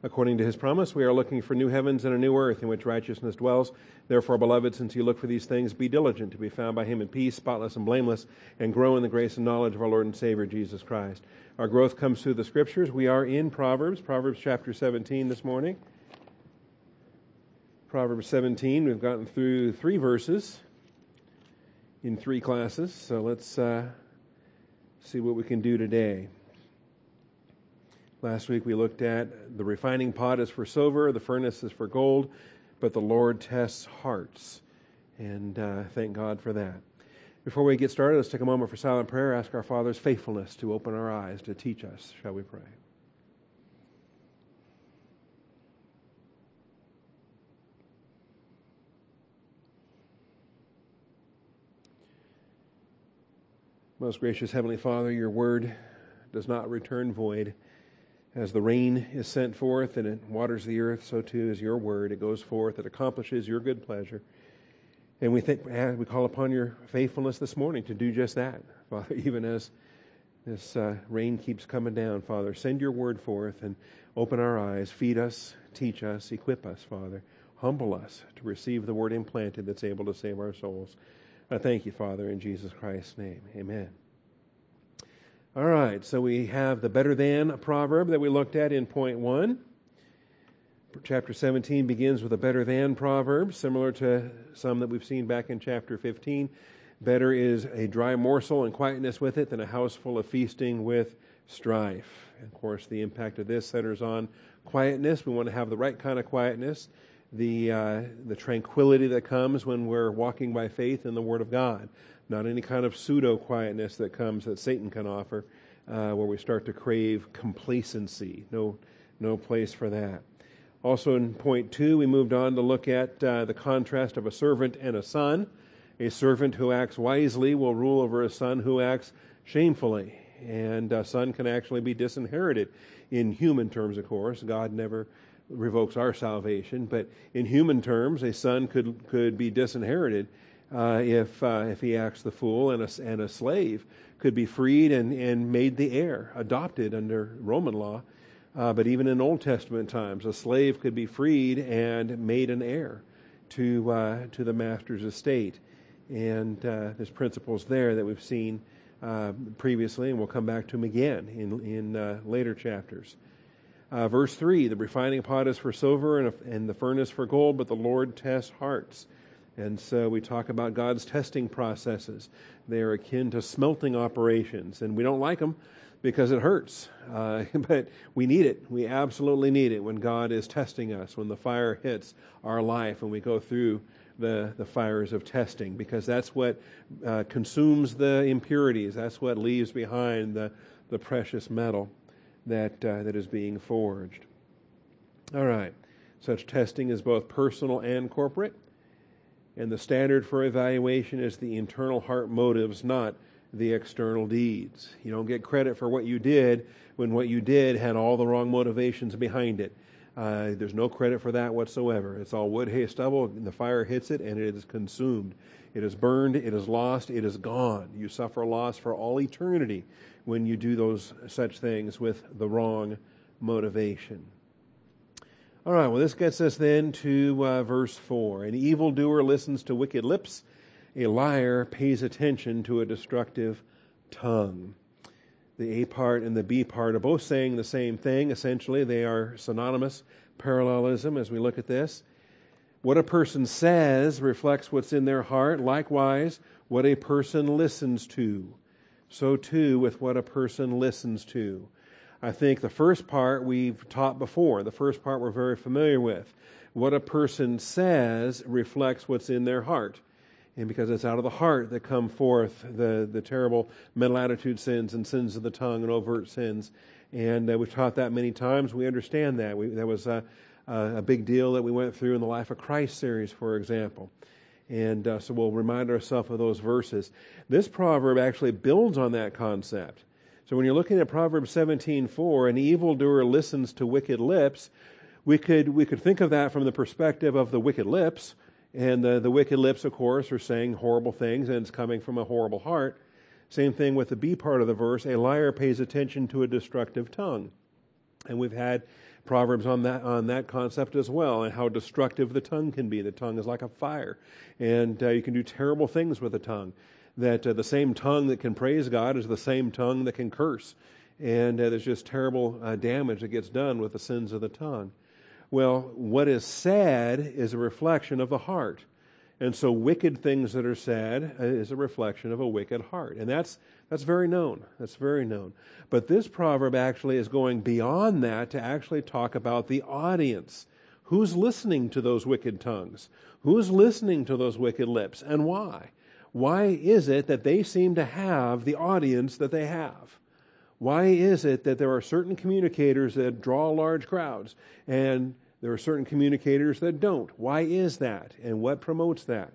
According to his promise, we are looking for new heavens and a new earth in which righteousness dwells. Therefore, beloved, since you look for these things, be diligent to be found by him in peace, spotless and blameless, and grow in the grace and knowledge of our Lord and Savior Jesus Christ. Our growth comes through the scriptures. We are in Proverbs, Proverbs chapter 17 this morning. Proverbs 17, we've gotten through three verses in three classes, so let's uh, see what we can do today. Last week we looked at the refining pot is for silver, the furnace is for gold, but the Lord tests hearts. And uh, thank God for that. Before we get started, let's take a moment for silent prayer. Ask our Father's faithfulness to open our eyes, to teach us. Shall we pray? Most gracious Heavenly Father, your word does not return void. As the rain is sent forth and it waters the earth, so too is your word. It goes forth, it accomplishes your good pleasure. And we think we call upon your faithfulness this morning to do just that, Father, even as this uh, rain keeps coming down, Father. Send your word forth and open our eyes, feed us, teach us, equip us, Father. Humble us to receive the word implanted that's able to save our souls. I thank you, Father, in Jesus Christ's name. Amen. All right, so we have the better than proverb that we looked at in point one. Chapter 17 begins with a better than proverb, similar to some that we've seen back in chapter 15. Better is a dry morsel and quietness with it than a house full of feasting with strife. of course, the impact of this centers on quietness. We want to have the right kind of quietness, the, uh, the tranquility that comes when we're walking by faith in the Word of God not any kind of pseudo quietness that comes that Satan can offer, uh, where we start to crave complacency. No, no place for that. Also, in point two, we moved on to look at uh, the contrast of a servant and a son. A servant who acts wisely will rule over a son who acts shamefully. And a son can actually be disinherited in human terms, of course. God never revokes our salvation, but in human terms, a son could, could be disinherited uh, if, uh, if he acts the fool, and a, and a slave could be freed and, and made the heir, adopted under Roman law. Uh, but even in Old Testament times, a slave could be freed and made an heir to, uh, to the master's estate. And uh, there's principles there that we've seen uh, previously, and we'll come back to them again in, in later chapters. Verse 3 The refining pot is for silver and, and the furnace for gold, but the Lord tests hearts. And so we talk about God's testing processes. They are akin to smelting operations, and we don't like them because it hurts. Uh, but we need it. We absolutely need it when God is testing us, when the fire hits our life, and we go through the, the fires of testing, because that's what uh, consumes the impurities. That's what leaves behind the, the precious metal that, uh, that is being forged. All right. Such testing is both personal and corporate. And the standard for evaluation is the internal heart motives, not the external deeds. You don't get credit for what you did when what you did had all the wrong motivations behind it. Uh, there's no credit for that whatsoever. It's all wood, hay, stubble, and the fire hits it and it is consumed. It is burned, it is lost, it is gone. You suffer loss for all eternity when you do those such things with the wrong motivation. All right, well, this gets us then to uh, verse 4. An evildoer listens to wicked lips, a liar pays attention to a destructive tongue. The A part and the B part are both saying the same thing. Essentially, they are synonymous parallelism as we look at this. What a person says reflects what's in their heart. Likewise, what a person listens to. So too with what a person listens to. I think the first part we've taught before. The first part we're very familiar with. What a person says reflects what's in their heart. And because it's out of the heart that come forth the, the terrible mental attitude sins and sins of the tongue and overt sins. And uh, we've taught that many times. We understand that. We, that was a, a big deal that we went through in the Life of Christ series, for example. And uh, so we'll remind ourselves of those verses. This proverb actually builds on that concept. So when you're looking at Proverbs 17:4, an evildoer listens to wicked lips, we could we could think of that from the perspective of the wicked lips, and the, the wicked lips, of course, are saying horrible things, and it's coming from a horrible heart. Same thing with the B part of the verse: a liar pays attention to a destructive tongue. And we've had Proverbs on that on that concept as well, and how destructive the tongue can be. The tongue is like a fire, and uh, you can do terrible things with the tongue. That uh, the same tongue that can praise God is the same tongue that can curse, and uh, there's just terrible uh, damage that gets done with the sins of the tongue. Well, what is said is a reflection of the heart. And so, wicked things that are said uh, is a reflection of a wicked heart. And that's, that's very known. That's very known. But this proverb actually is going beyond that to actually talk about the audience. Who's listening to those wicked tongues? Who's listening to those wicked lips? And why? Why is it that they seem to have the audience that they have? Why is it that there are certain communicators that draw large crowds and there are certain communicators that don't. Why is that? And what promotes that?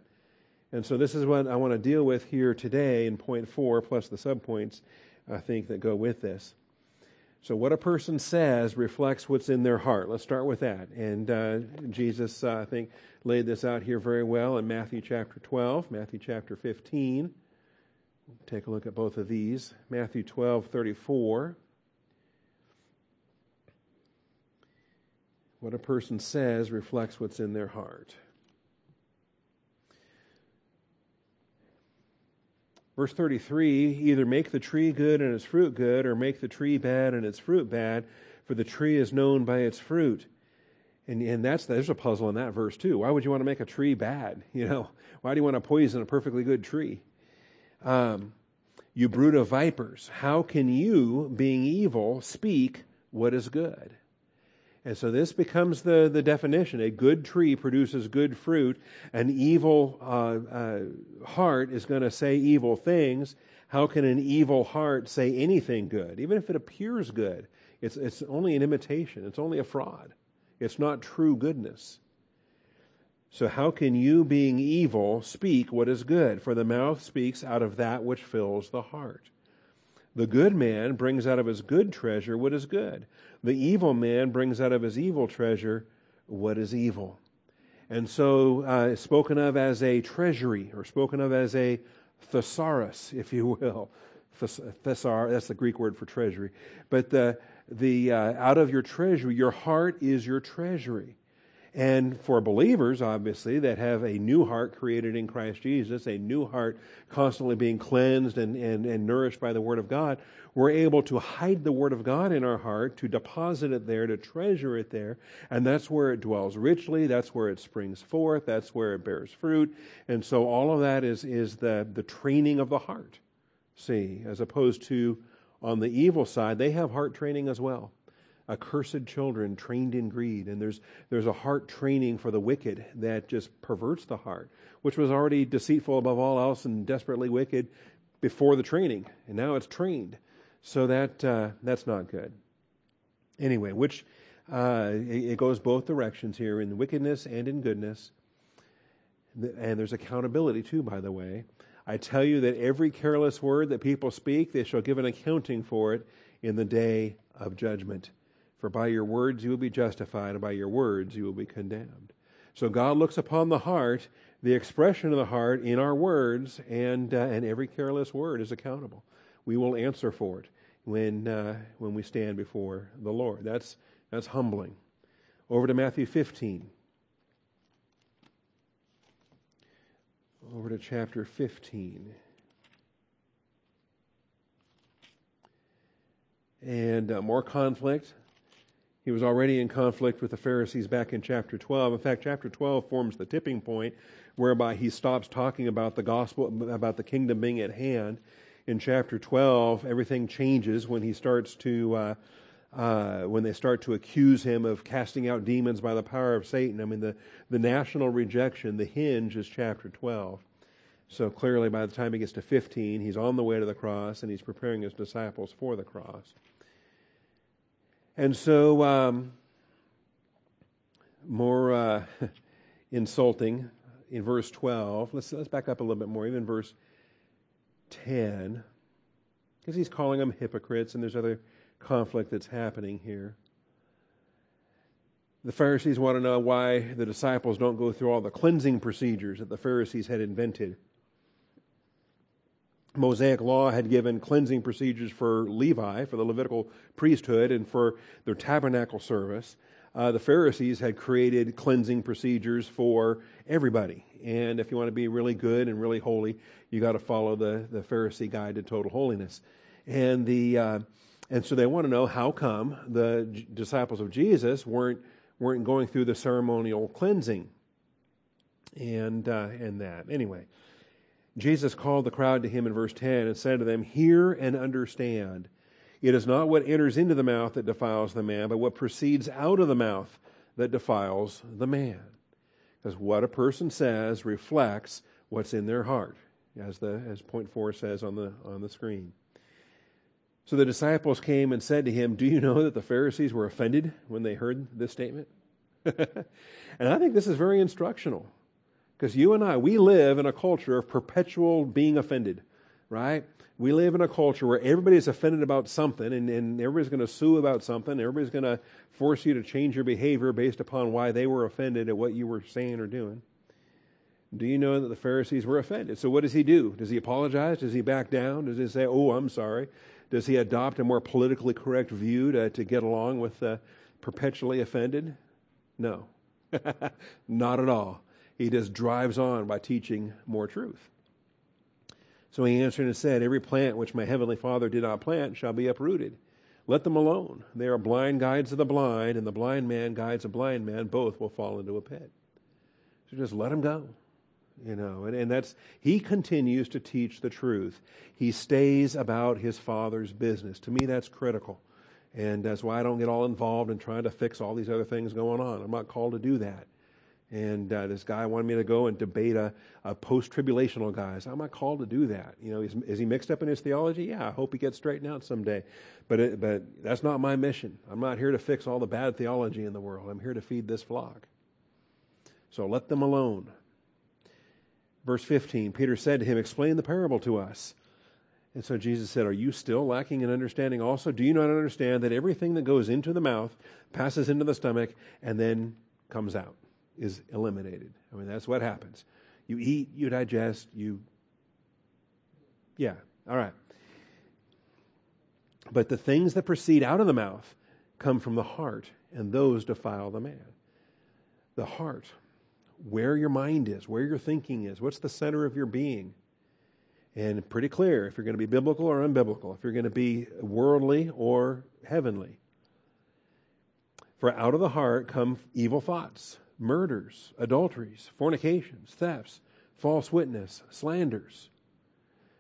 And so this is what I want to deal with here today in point four, plus the subpoints, I think, that go with this. So, what a person says reflects what's in their heart. Let's start with that. And uh, Jesus, uh, I think, laid this out here very well in Matthew chapter 12, Matthew chapter 15. Take a look at both of these. Matthew 12, 34. What a person says reflects what's in their heart. Verse 33 either make the tree good and its fruit good, or make the tree bad and its fruit bad, for the tree is known by its fruit. And, and that's there's a puzzle in that verse too. Why would you want to make a tree bad? You know, why do you want to poison a perfectly good tree? Um, you brood of vipers, how can you, being evil, speak what is good? And so this becomes the, the definition. A good tree produces good fruit. An evil uh, uh, heart is going to say evil things. How can an evil heart say anything good? Even if it appears good, it's, it's only an imitation, it's only a fraud. It's not true goodness. So, how can you, being evil, speak what is good? For the mouth speaks out of that which fills the heart. The good man brings out of his good treasure what is good. The evil man brings out of his evil treasure what is evil. And so, uh, spoken of as a treasury, or spoken of as a thesaurus, if you will. Thesar, that's the Greek word for treasury. But the, the, uh, out of your treasury, your heart is your treasury. And for believers, obviously, that have a new heart created in Christ Jesus, a new heart constantly being cleansed and, and, and nourished by the Word of God, we're able to hide the Word of God in our heart, to deposit it there, to treasure it there, and that's where it dwells richly, that's where it springs forth, that's where it bears fruit. And so all of that is, is the, the training of the heart, see, as opposed to on the evil side, they have heart training as well accursed children trained in greed. And there's, there's a heart training for the wicked that just perverts the heart, which was already deceitful above all else and desperately wicked before the training. And now it's trained. So that, uh, that's not good. Anyway, which uh, it, it goes both directions here in wickedness and in goodness. And there's accountability too, by the way. I tell you that every careless word that people speak, they shall give an accounting for it in the day of judgment. For by your words you will be justified, and by your words you will be condemned. So God looks upon the heart, the expression of the heart in our words, and, uh, and every careless word is accountable. We will answer for it when, uh, when we stand before the Lord. That's, that's humbling. Over to Matthew 15. Over to chapter 15. And uh, more conflict. He was already in conflict with the Pharisees back in chapter 12. In fact, chapter 12 forms the tipping point whereby he stops talking about the gospel, about the kingdom being at hand. In chapter 12, everything changes when he starts to, uh, uh, when they start to accuse him of casting out demons by the power of Satan. I mean, the, the national rejection, the hinge is chapter 12. So clearly, by the time he gets to 15, he's on the way to the cross and he's preparing his disciples for the cross. And so, um, more uh, insulting in verse 12. Let's, let's back up a little bit more, even verse 10, because he's calling them hypocrites, and there's other conflict that's happening here. The Pharisees want to know why the disciples don't go through all the cleansing procedures that the Pharisees had invented. Mosaic law had given cleansing procedures for Levi, for the Levitical priesthood, and for their tabernacle service. Uh, the Pharisees had created cleansing procedures for everybody. And if you want to be really good and really holy, you got to follow the, the Pharisee guide to total holiness. And the uh, and so they want to know how come the J- disciples of Jesus weren't weren't going through the ceremonial cleansing and uh, and that anyway. Jesus called the crowd to him in verse 10 and said to them, Hear and understand. It is not what enters into the mouth that defiles the man, but what proceeds out of the mouth that defiles the man. Because what a person says reflects what's in their heart, as, the, as point four says on the, on the screen. So the disciples came and said to him, Do you know that the Pharisees were offended when they heard this statement? and I think this is very instructional. Because you and I, we live in a culture of perpetual being offended, right? We live in a culture where everybody's offended about something and, and everybody's going to sue about something. Everybody's going to force you to change your behavior based upon why they were offended at what you were saying or doing. Do you know that the Pharisees were offended? So what does he do? Does he apologize? Does he back down? Does he say, oh, I'm sorry? Does he adopt a more politically correct view to, to get along with the perpetually offended? No, not at all. He just drives on by teaching more truth. So he answered and said, Every plant which my heavenly Father did not plant shall be uprooted. Let them alone. They are blind guides of the blind, and the blind man guides a blind man. Both will fall into a pit. So just let them go. You know, and, and that's, he continues to teach the truth. He stays about his Father's business. To me, that's critical. And that's why I don't get all involved in trying to fix all these other things going on. I'm not called to do that. And uh, this guy wanted me to go and debate a, a post-tribulational guy. So I'm not called to do that. You know, is, is, he mixed up in his theology? Yeah, I hope he gets straightened out someday. But it, but that's not my mission. I'm not here to fix all the bad theology in the world. I'm here to feed this flock. So let them alone. Verse 15, Peter said to him, "Explain the parable to us." And so Jesus said, Are you still lacking in understanding also? Do you not understand that everything that goes into the mouth passes into the stomach and then comes out, is eliminated? I mean, that's what happens. You eat, you digest, you. Yeah, all right. But the things that proceed out of the mouth come from the heart, and those defile the man. The heart, where your mind is, where your thinking is, what's the center of your being and pretty clear if you're going to be biblical or unbiblical, if you're going to be worldly or heavenly. For out of the heart come evil thoughts, murders, adulteries, fornications, thefts, false witness, slanders.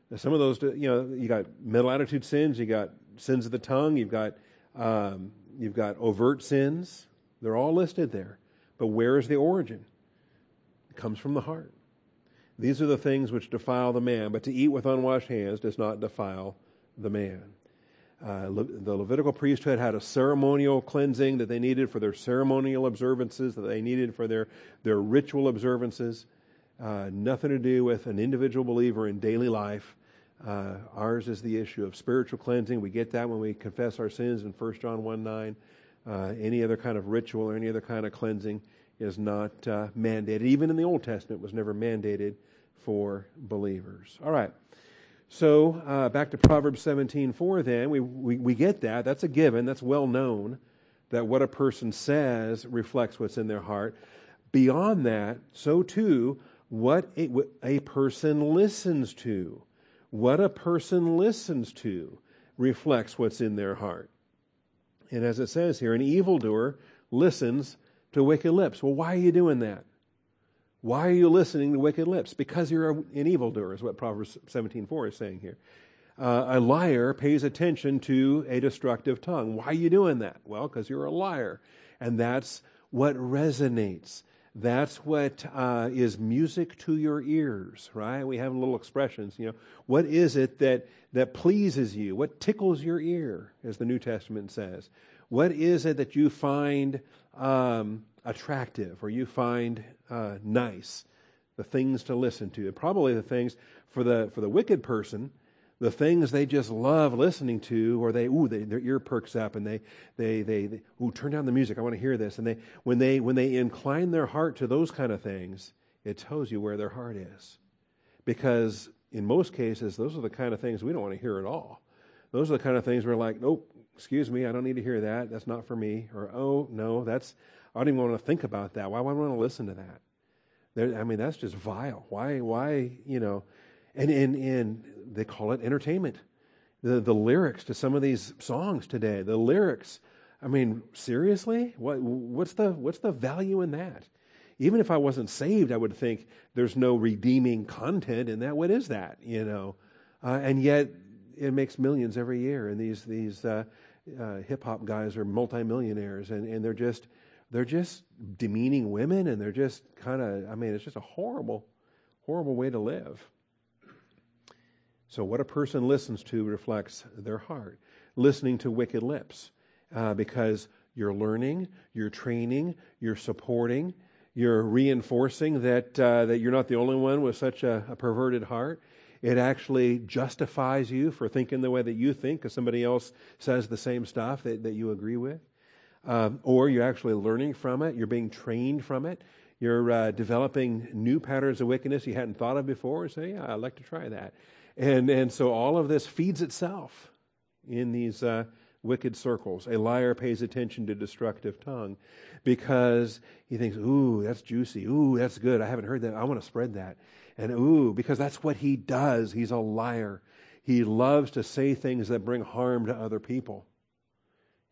Now, some of those, you know, you got mental attitude sins, you got sins of the tongue, you've got um, you've got overt sins. They're all listed there. But where is the origin? It comes from the heart. These are the things which defile the man, but to eat with unwashed hands does not defile the man. Uh, Le- the Levitical priesthood had a ceremonial cleansing that they needed for their ceremonial observances, that they needed for their, their ritual observances. Uh, nothing to do with an individual believer in daily life. Uh, ours is the issue of spiritual cleansing. We get that when we confess our sins in 1 John 1 9. Uh, any other kind of ritual or any other kind of cleansing is not uh, mandated. Even in the Old Testament, was never mandated for believers. All right. So uh, back to Proverbs 17:4. Then we, we we get that. That's a given. That's well known. That what a person says reflects what's in their heart. Beyond that, so too, what a, what a person listens to, what a person listens to, reflects what's in their heart. And as it says here, an evildoer listens to wicked lips. Well, why are you doing that? Why are you listening to wicked lips? Because you're an evildoer, is what Proverbs 17.4 is saying here. Uh, a liar pays attention to a destructive tongue. Why are you doing that? Well, because you're a liar. And that's what resonates. That's what uh, is music to your ears, right? We have little expressions, you know. What is it that, that pleases you? What tickles your ear, as the New Testament says? What is it that you find um, attractive or you find uh, nice? The things to listen to. Probably the things for the for the wicked person, the things they just love listening to, or they ooh they, their ear perks up and they they they, they ooh turn down the music. I want to hear this. And they when they when they incline their heart to those kind of things, it tells you where their heart is, because in most cases, those are the kind of things we don't want to hear at all. Those are the kind of things we're like, nope, excuse me, I don't need to hear that. That's not for me. Or, oh, no, that's, I don't even want to think about that. Why would I want to listen to that? There, I mean, that's just vile. Why, why, you know, and, and, and they call it entertainment. The, the lyrics to some of these songs today, the lyrics, I mean, seriously? What, what's, the, what's the value in that? Even if I wasn't saved, I would think there's no redeeming content in that. What is that, you know? Uh, and yet, it makes millions every year, and these these uh, uh, hip hop guys are multimillionaires, and, and they're just they're just demeaning women, and they're just kind of I mean, it's just a horrible, horrible way to live. So, what a person listens to reflects their heart. Listening to wicked lips, uh, because you're learning, you're training, you're supporting, you're reinforcing that uh, that you're not the only one with such a, a perverted heart it actually justifies you for thinking the way that you think because somebody else says the same stuff that, that you agree with. Um, or you're actually learning from it, you're being trained from it, you're uh, developing new patterns of wickedness you hadn't thought of before, say, Yeah, I'd like to try that. And, and so all of this feeds itself in these uh, wicked circles. A liar pays attention to destructive tongue because he thinks, Ooh, that's juicy. Ooh, that's good. I haven't heard that. I want to spread that. And ooh, because that's what he does. He's a liar. He loves to say things that bring harm to other people.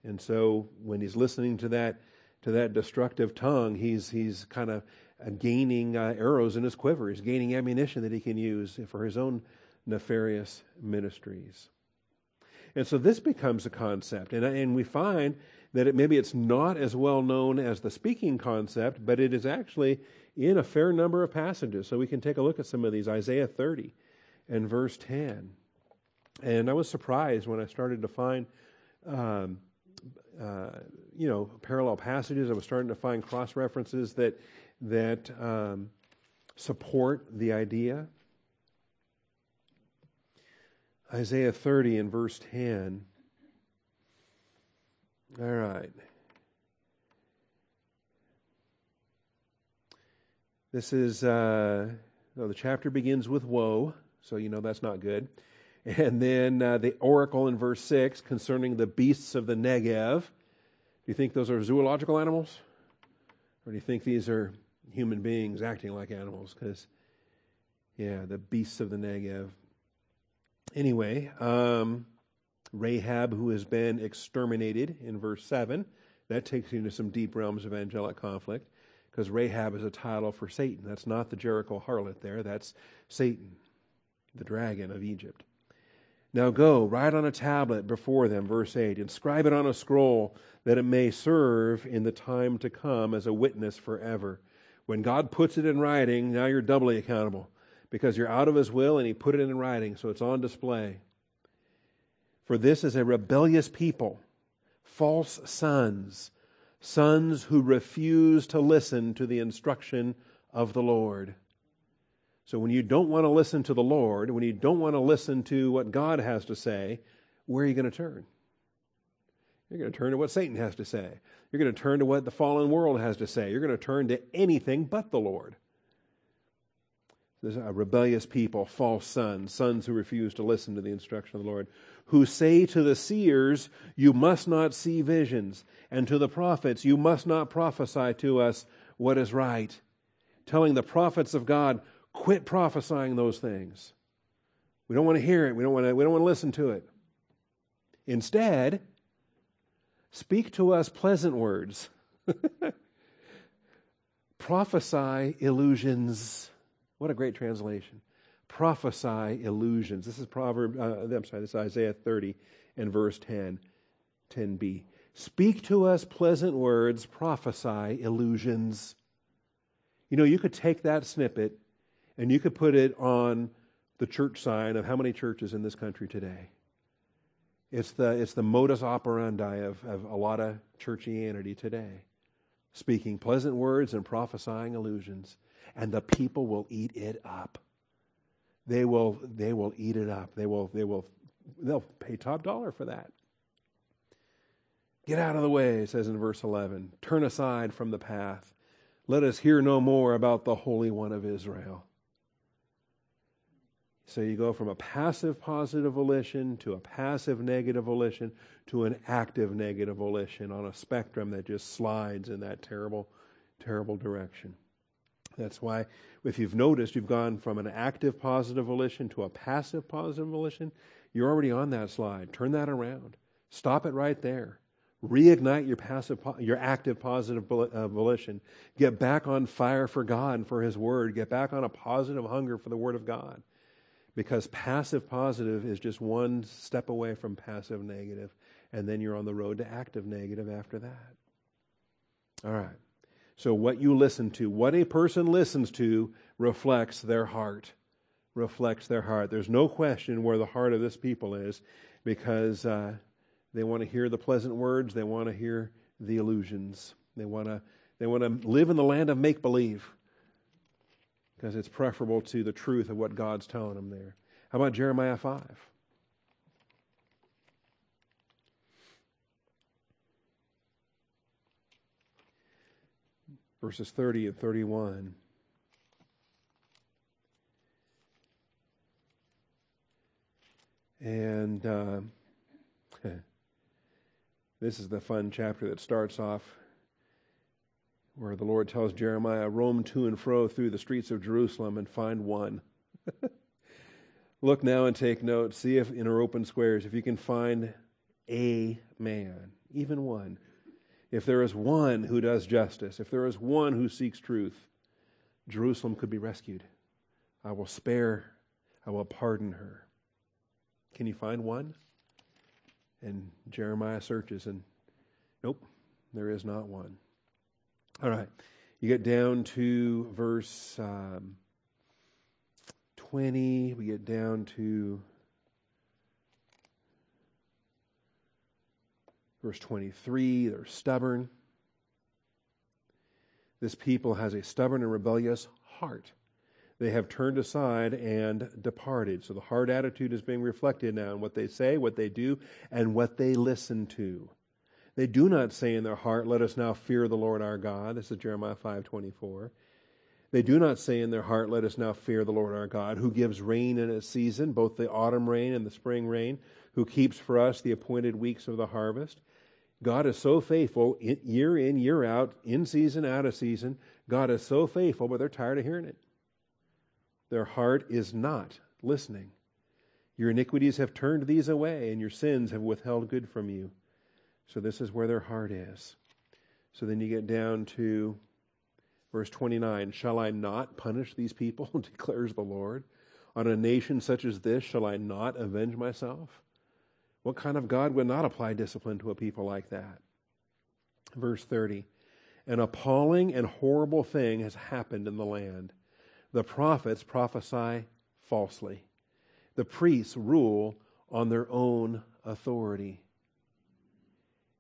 And so when he's listening to that to that destructive tongue, he's he's kind of gaining uh, arrows in his quiver. He's gaining ammunition that he can use for his own nefarious ministries. And so this becomes a concept, and and we find that it, maybe it's not as well known as the speaking concept, but it is actually in a fair number of passages. So we can take a look at some of these. Isaiah 30 and verse 10. And I was surprised when I started to find, um, uh, you know, parallel passages. I was starting to find cross references that that um, support the idea. Isaiah 30 and verse 10. All right. This is, uh, well, the chapter begins with woe, so you know that's not good. And then uh, the oracle in verse 6 concerning the beasts of the Negev. Do you think those are zoological animals? Or do you think these are human beings acting like animals? Because, yeah, the beasts of the Negev. Anyway, um, Rahab, who has been exterminated in verse 7, that takes you into some deep realms of angelic conflict because Rahab is a title for Satan. That's not the Jericho harlot there, that's Satan, the dragon of Egypt. Now go, write on a tablet before them, verse 8, inscribe it on a scroll that it may serve in the time to come as a witness forever. When God puts it in writing, now you're doubly accountable because you're out of his will and he put it in writing, so it's on display. For this is a rebellious people, false sons sons who refuse to listen to the instruction of the Lord. So when you don't want to listen to the Lord, when you don't want to listen to what God has to say, where are you going to turn? You're going to turn to what Satan has to say. You're going to turn to what the fallen world has to say. You're going to turn to anything but the Lord. There's a rebellious people, false sons, sons who refuse to listen to the instruction of the Lord, who say to the seers, You must not see visions, and to the prophets, You must not prophesy to us what is right. Telling the prophets of God, Quit prophesying those things. We don't want to hear it, we don't want to, we don't want to listen to it. Instead, speak to us pleasant words. Prophesy illusions. What a great translation. Prophesy illusions. This is Proverb, uh, I'm sorry, this is Isaiah 30 and verse 10, 10b. Speak to us pleasant words, prophesy illusions. You know, you could take that snippet and you could put it on the church sign of how many churches in this country today. It's the, it's the modus operandi of, of a lot of churchianity today. Speaking pleasant words and prophesying illusions and the people will eat it up. They will, they will eat it up. They will, they will, they'll pay top dollar for that. Get out of the way, it says in verse 11. Turn aside from the path. Let us hear no more about the Holy One of Israel. So you go from a passive positive volition to a passive negative volition to an active negative volition on a spectrum that just slides in that terrible, terrible direction. That's why, if you've noticed, you've gone from an active positive volition to a passive positive volition. You're already on that slide. Turn that around. Stop it right there. Reignite your passive, your active positive uh, volition. Get back on fire for God and for His Word. Get back on a positive hunger for the Word of God. Because passive positive is just one step away from passive negative, and then you're on the road to active negative after that. All right. So, what you listen to, what a person listens to, reflects their heart. Reflects their heart. There's no question where the heart of this people is because. Uh, they want to hear the pleasant words. They want to hear the illusions. They want to, they want to live in the land of make believe because it's preferable to the truth of what God's telling them there. How about Jeremiah 5? Verses 30 and 31. And. Uh, This is the fun chapter that starts off where the Lord tells Jeremiah, Roam to and fro through the streets of Jerusalem and find one. Look now and take note. See if in our open squares, if you can find a man, even one. If there is one who does justice, if there is one who seeks truth, Jerusalem could be rescued. I will spare, I will pardon her. Can you find one? And Jeremiah searches, and nope, there is not one. All right. You get down to verse um, 20. We get down to verse 23. They're stubborn. This people has a stubborn and rebellious heart they have turned aside and departed. So the hard attitude is being reflected now in what they say, what they do, and what they listen to. They do not say in their heart, Let us now fear the Lord our God. This is Jeremiah 5 24. They do not say in their heart, Let us now fear the Lord our God, who gives rain in its season, both the autumn rain and the spring rain, who keeps for us the appointed weeks of the harvest. God is so faithful, year in, year out, in season, out of season. God is so faithful, but they're tired of hearing it. Their heart is not listening. Your iniquities have turned these away, and your sins have withheld good from you. So, this is where their heart is. So, then you get down to verse 29 Shall I not punish these people, declares the Lord? On a nation such as this, shall I not avenge myself? What kind of God would not apply discipline to a people like that? Verse 30 An appalling and horrible thing has happened in the land the prophets prophesy falsely. The priests rule on their own authority.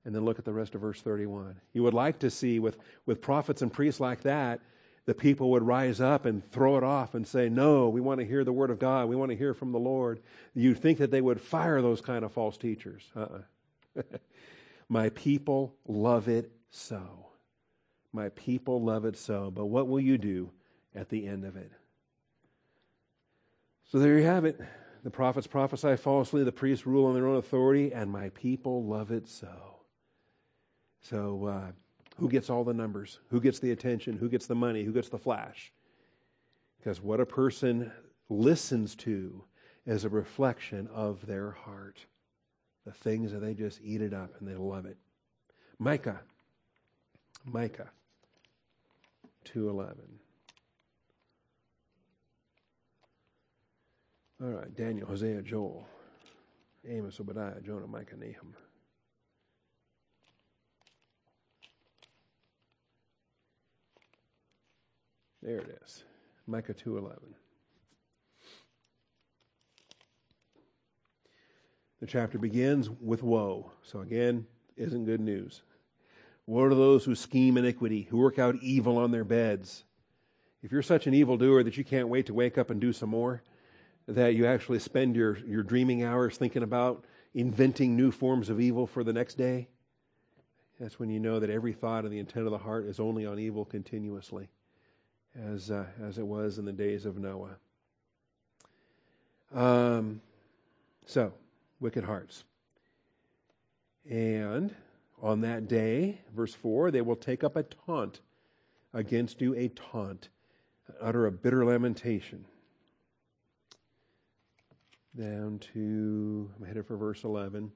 And then look at the rest of verse 31. You would like to see, with, with prophets and priests like that, the people would rise up and throw it off and say, No, we want to hear the word of God. We want to hear from the Lord. You'd think that they would fire those kind of false teachers. Uh-uh. My people love it so. My people love it so. But what will you do at the end of it. So there you have it. The prophets prophesy falsely, the priests rule on their own authority, and my people love it so. So, uh, who gets all the numbers? Who gets the attention? Who gets the money? Who gets the flash? Because what a person listens to is a reflection of their heart. The things that they just eat it up and they love it. Micah. Micah 211. All right, Daniel, Hosea, Joel, Amos, Obadiah, Jonah, Micah, Nahum. There it is. Micah 2:11. The chapter begins with woe. So again, isn't good news. Woe to those who scheme iniquity, who work out evil on their beds. If you're such an evildoer that you can't wait to wake up and do some more, that you actually spend your, your dreaming hours thinking about inventing new forms of evil for the next day, that's when you know that every thought and the intent of the heart is only on evil continuously, as, uh, as it was in the days of Noah. Um, so, wicked hearts. And on that day, verse 4, they will take up a taunt against you, a taunt, utter a bitter lamentation. Down to, I'm headed for verse 11.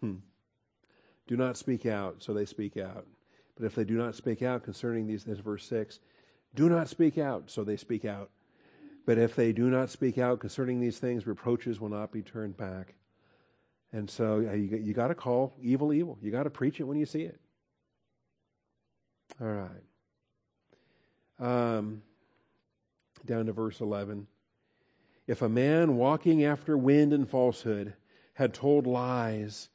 Hmm. Do not speak out, so they speak out. But if they do not speak out concerning these, this verse 6, do not speak out, so they speak out. But if they do not speak out concerning these things, reproaches will not be turned back. And so you, you got to call evil evil. You got to preach it when you see it. All right. Um, down to verse 11. If a man walking after wind and falsehood had told lies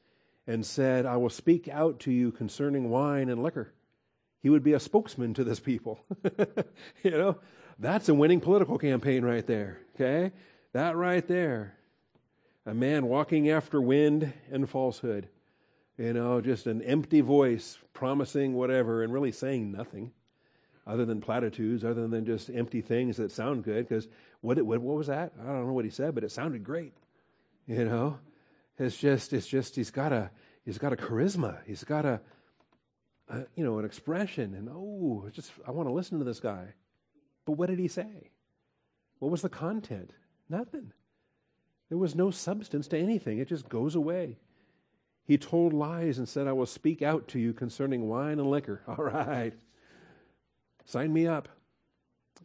and said, I will speak out to you concerning wine and liquor, he would be a spokesman to this people. you know, that's a winning political campaign right there. Okay? That right there. A man walking after wind and falsehood. You know, just an empty voice promising whatever and really saying nothing other than platitudes, other than just empty things that sound good. Because what, what, what was that? I don't know what he said, but it sounded great. You know, it's just it's just he's got a he's got a charisma. He's got a, a you know an expression, and oh, just I want to listen to this guy. But what did he say? What was the content? Nothing. There was no substance to anything. It just goes away. He told lies and said, I will speak out to you concerning wine and liquor. All right. Sign me up.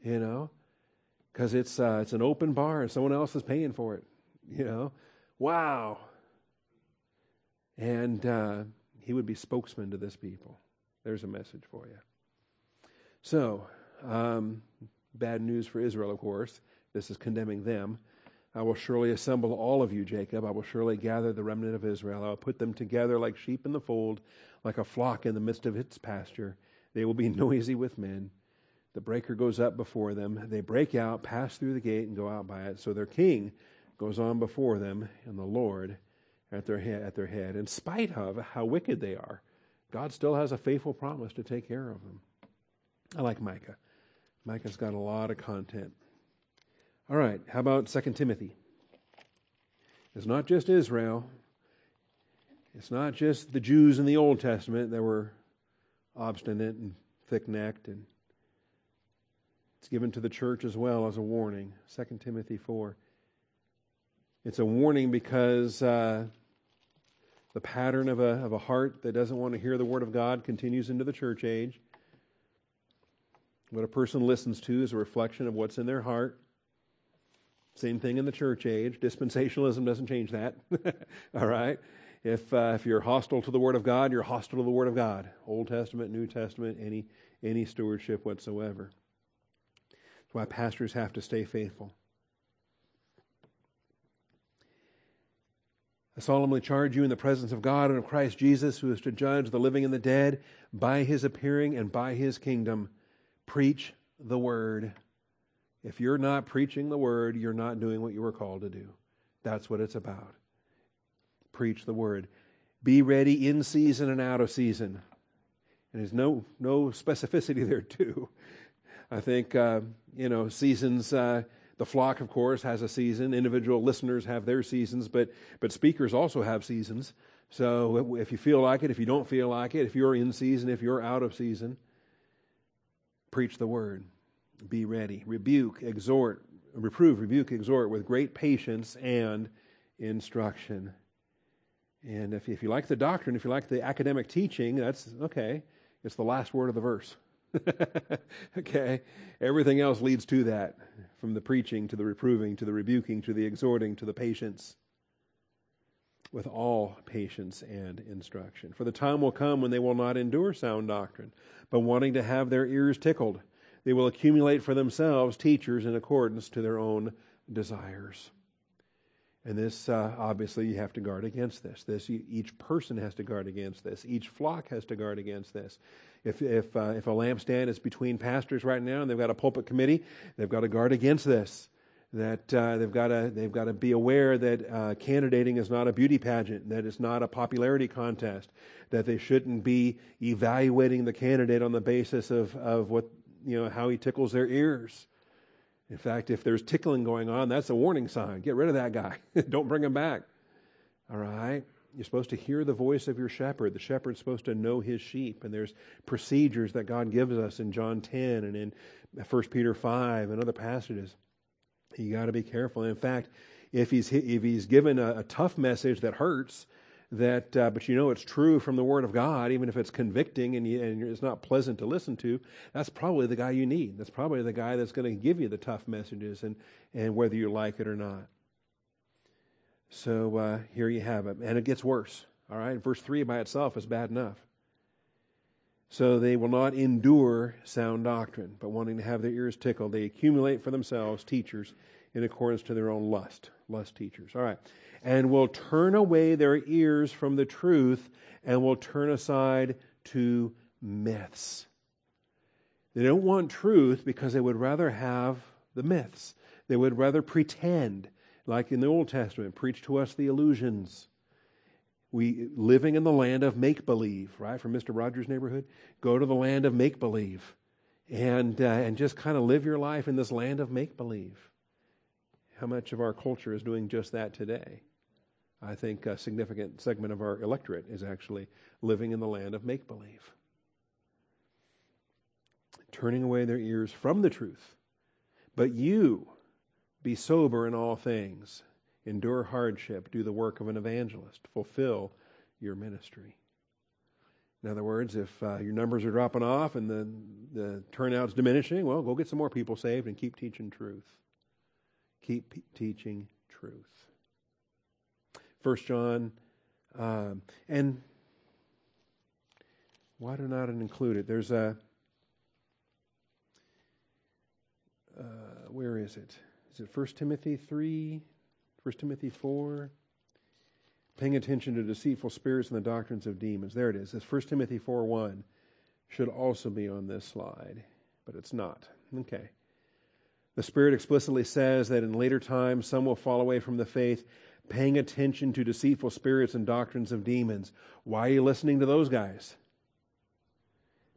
You know? Because it's, uh, it's an open bar and someone else is paying for it. You know? Wow. And uh, he would be spokesman to this people. There's a message for you. So, um, bad news for Israel, of course. This is condemning them. I will surely assemble all of you, Jacob. I will surely gather the remnant of Israel. I will put them together like sheep in the fold, like a flock in the midst of its pasture. They will be noisy with men. The breaker goes up before them. They break out, pass through the gate, and go out by it. So their king goes on before them, and the Lord at their head, at their head. In spite of how wicked they are, God still has a faithful promise to take care of them. I like Micah. Micah's got a lot of content. All right, how about 2 Timothy? It's not just Israel. It's not just the Jews in the Old Testament that were obstinate and thick necked, and it's given to the church as well as a warning. 2 Timothy 4. It's a warning because uh, the pattern of a, of a heart that doesn't want to hear the Word of God continues into the church age. What a person listens to is a reflection of what's in their heart. Same thing in the church age. Dispensationalism doesn't change that. All right? If, uh, if you're hostile to the Word of God, you're hostile to the Word of God. Old Testament, New Testament, any, any stewardship whatsoever. That's why pastors have to stay faithful. I solemnly charge you in the presence of God and of Christ Jesus, who is to judge the living and the dead, by his appearing and by his kingdom Preach the word. If you're not preaching the word, you're not doing what you were called to do. That's what it's about. Preach the word. Be ready in season and out of season. And there's no no specificity there too. I think uh, you know seasons. Uh, the flock, of course, has a season. Individual listeners have their seasons, but but speakers also have seasons. So if you feel like it, if you don't feel like it, if you're in season, if you're out of season, Preach the word. Be ready. Rebuke, exhort, reprove, rebuke, exhort with great patience and instruction. And if, if you like the doctrine, if you like the academic teaching, that's okay. It's the last word of the verse. okay? Everything else leads to that from the preaching to the reproving to the rebuking to the exhorting to the patience with all patience and instruction. For the time will come when they will not endure sound doctrine, but wanting to have their ears tickled, they will accumulate for themselves teachers in accordance to their own desires. And this, uh, obviously, you have to guard against this. This each person has to guard against this. Each flock has to guard against this. If if uh, if a lampstand is between pastors right now, and they've got a pulpit committee, they've got to guard against this that uh, they've got to they've got to be aware that uh, candidating is not a beauty pageant, that it's not a popularity contest, that they shouldn't be evaluating the candidate on the basis of of what you know how he tickles their ears. In fact, if there's tickling going on, that's a warning sign. Get rid of that guy. Don't bring him back. All right? You're supposed to hear the voice of your shepherd. The shepherd's supposed to know his sheep. And there's procedures that God gives us in John 10 and in 1 Peter 5 and other passages. You got to be careful. In fact, if he's, if he's given a, a tough message that hurts, that uh, but you know it's true from the word of god even if it's convicting and, you, and, it's not pleasant to listen to that's probably the guy you need that's probably the guy that's going to give you the tough messages and and whether you like it or not so uh, here you have it. And it gets worse. All right? Verse 3 by itself is bad enough. So they will not endure sound doctrine but wanting to have their ears tickled they accumulate for themselves teachers in accordance to their own lust lust teachers. All right. And will turn away their ears from the truth and will turn aside to myths. They don't want truth because they would rather have the myths. They would rather pretend, like in the Old Testament, preach to us the illusions. We living in the land of make believe, right? From Mr. Rogers' neighborhood, go to the land of make believe, and uh, and just kind of live your life in this land of make believe. How much of our culture is doing just that today? I think a significant segment of our electorate is actually living in the land of make believe, turning away their ears from the truth. But you be sober in all things, endure hardship, do the work of an evangelist, fulfill your ministry. In other words, if uh, your numbers are dropping off and the, the turnout's diminishing, well, go get some more people saved and keep teaching truth. Keep teaching truth. First John, um, and why do not include it? There's a uh, where is it? Is it First Timothy three? First Timothy four? Paying attention to deceitful spirits and the doctrines of demons. There it is. It's First Timothy four one. Should also be on this slide, but it's not. Okay. The Spirit explicitly says that in later times some will fall away from the faith, paying attention to deceitful spirits and doctrines of demons. Why are you listening to those guys?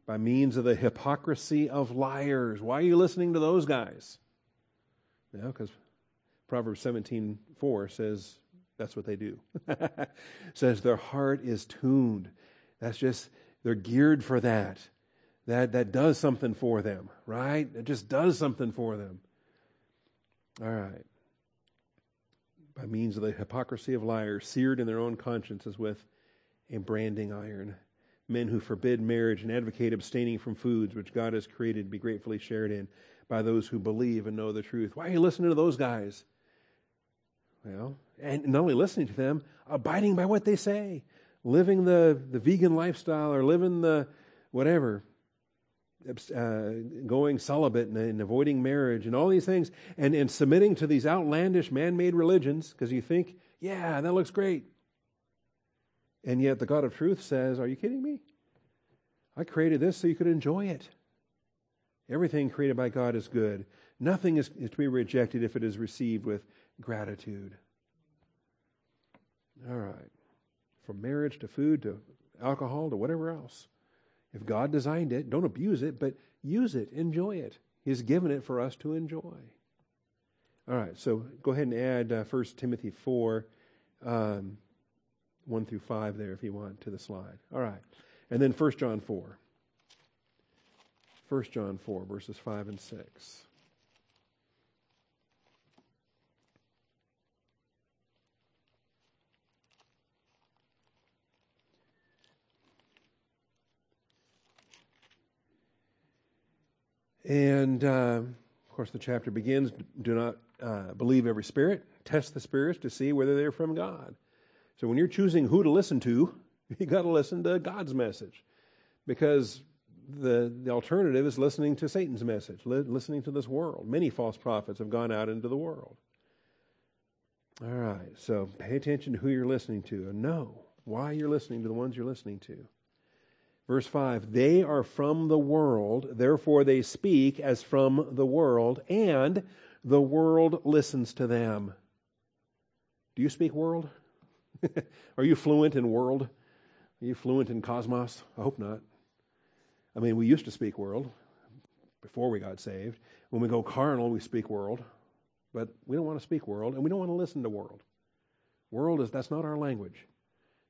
By means of the hypocrisy of liars. Why are you listening to those guys? Because Proverbs 17 4 says that's what they do. says their heart is tuned. That's just, they're geared for that. That, that does something for them, right? It just does something for them. All right by means of the hypocrisy of liars, seared in their own consciences with a branding iron. Men who forbid marriage and advocate abstaining from foods which God has created to be gratefully shared in by those who believe and know the truth. Why are you listening to those guys? Well, and not only listening to them, abiding by what they say, living the, the vegan lifestyle or living the whatever uh, going celibate and, and, avoiding marriage and all these things and, and submitting to these outlandish man made religions because you think, yeah, that looks great. And yet the God of truth says, Are you kidding me? I created this so you could enjoy it. Everything created by God is good. Nothing is, is to be rejected if it is received with gratitude. All right. From marriage to food to alcohol to whatever else. If God designed it, don't abuse it, but use it, enjoy it. He's given it for us to enjoy. All right, so go ahead and add uh, 1 Timothy 4, um, 1 through 5 there if you want to the slide. All right, and then 1 John 4. 1 John 4, verses 5 and 6. And uh, of course, the chapter begins do not uh, believe every spirit, test the spirits to see whether they're from God. So when you're choosing who to listen to, you got to listen to God's message because the, the alternative is listening to Satan's message, li- listening to this world. Many false prophets have gone out into the world. All right, so pay attention to who you're listening to and know why you're listening to the ones you're listening to. Verse 5 They are from the world, therefore they speak as from the world, and the world listens to them. Do you speak world? are you fluent in world? Are you fluent in cosmos? I hope not. I mean, we used to speak world. before we got saved. When we go carnal, we speak world, but we don't want to speak world, and we don't want to listen to world. World is that's not our language.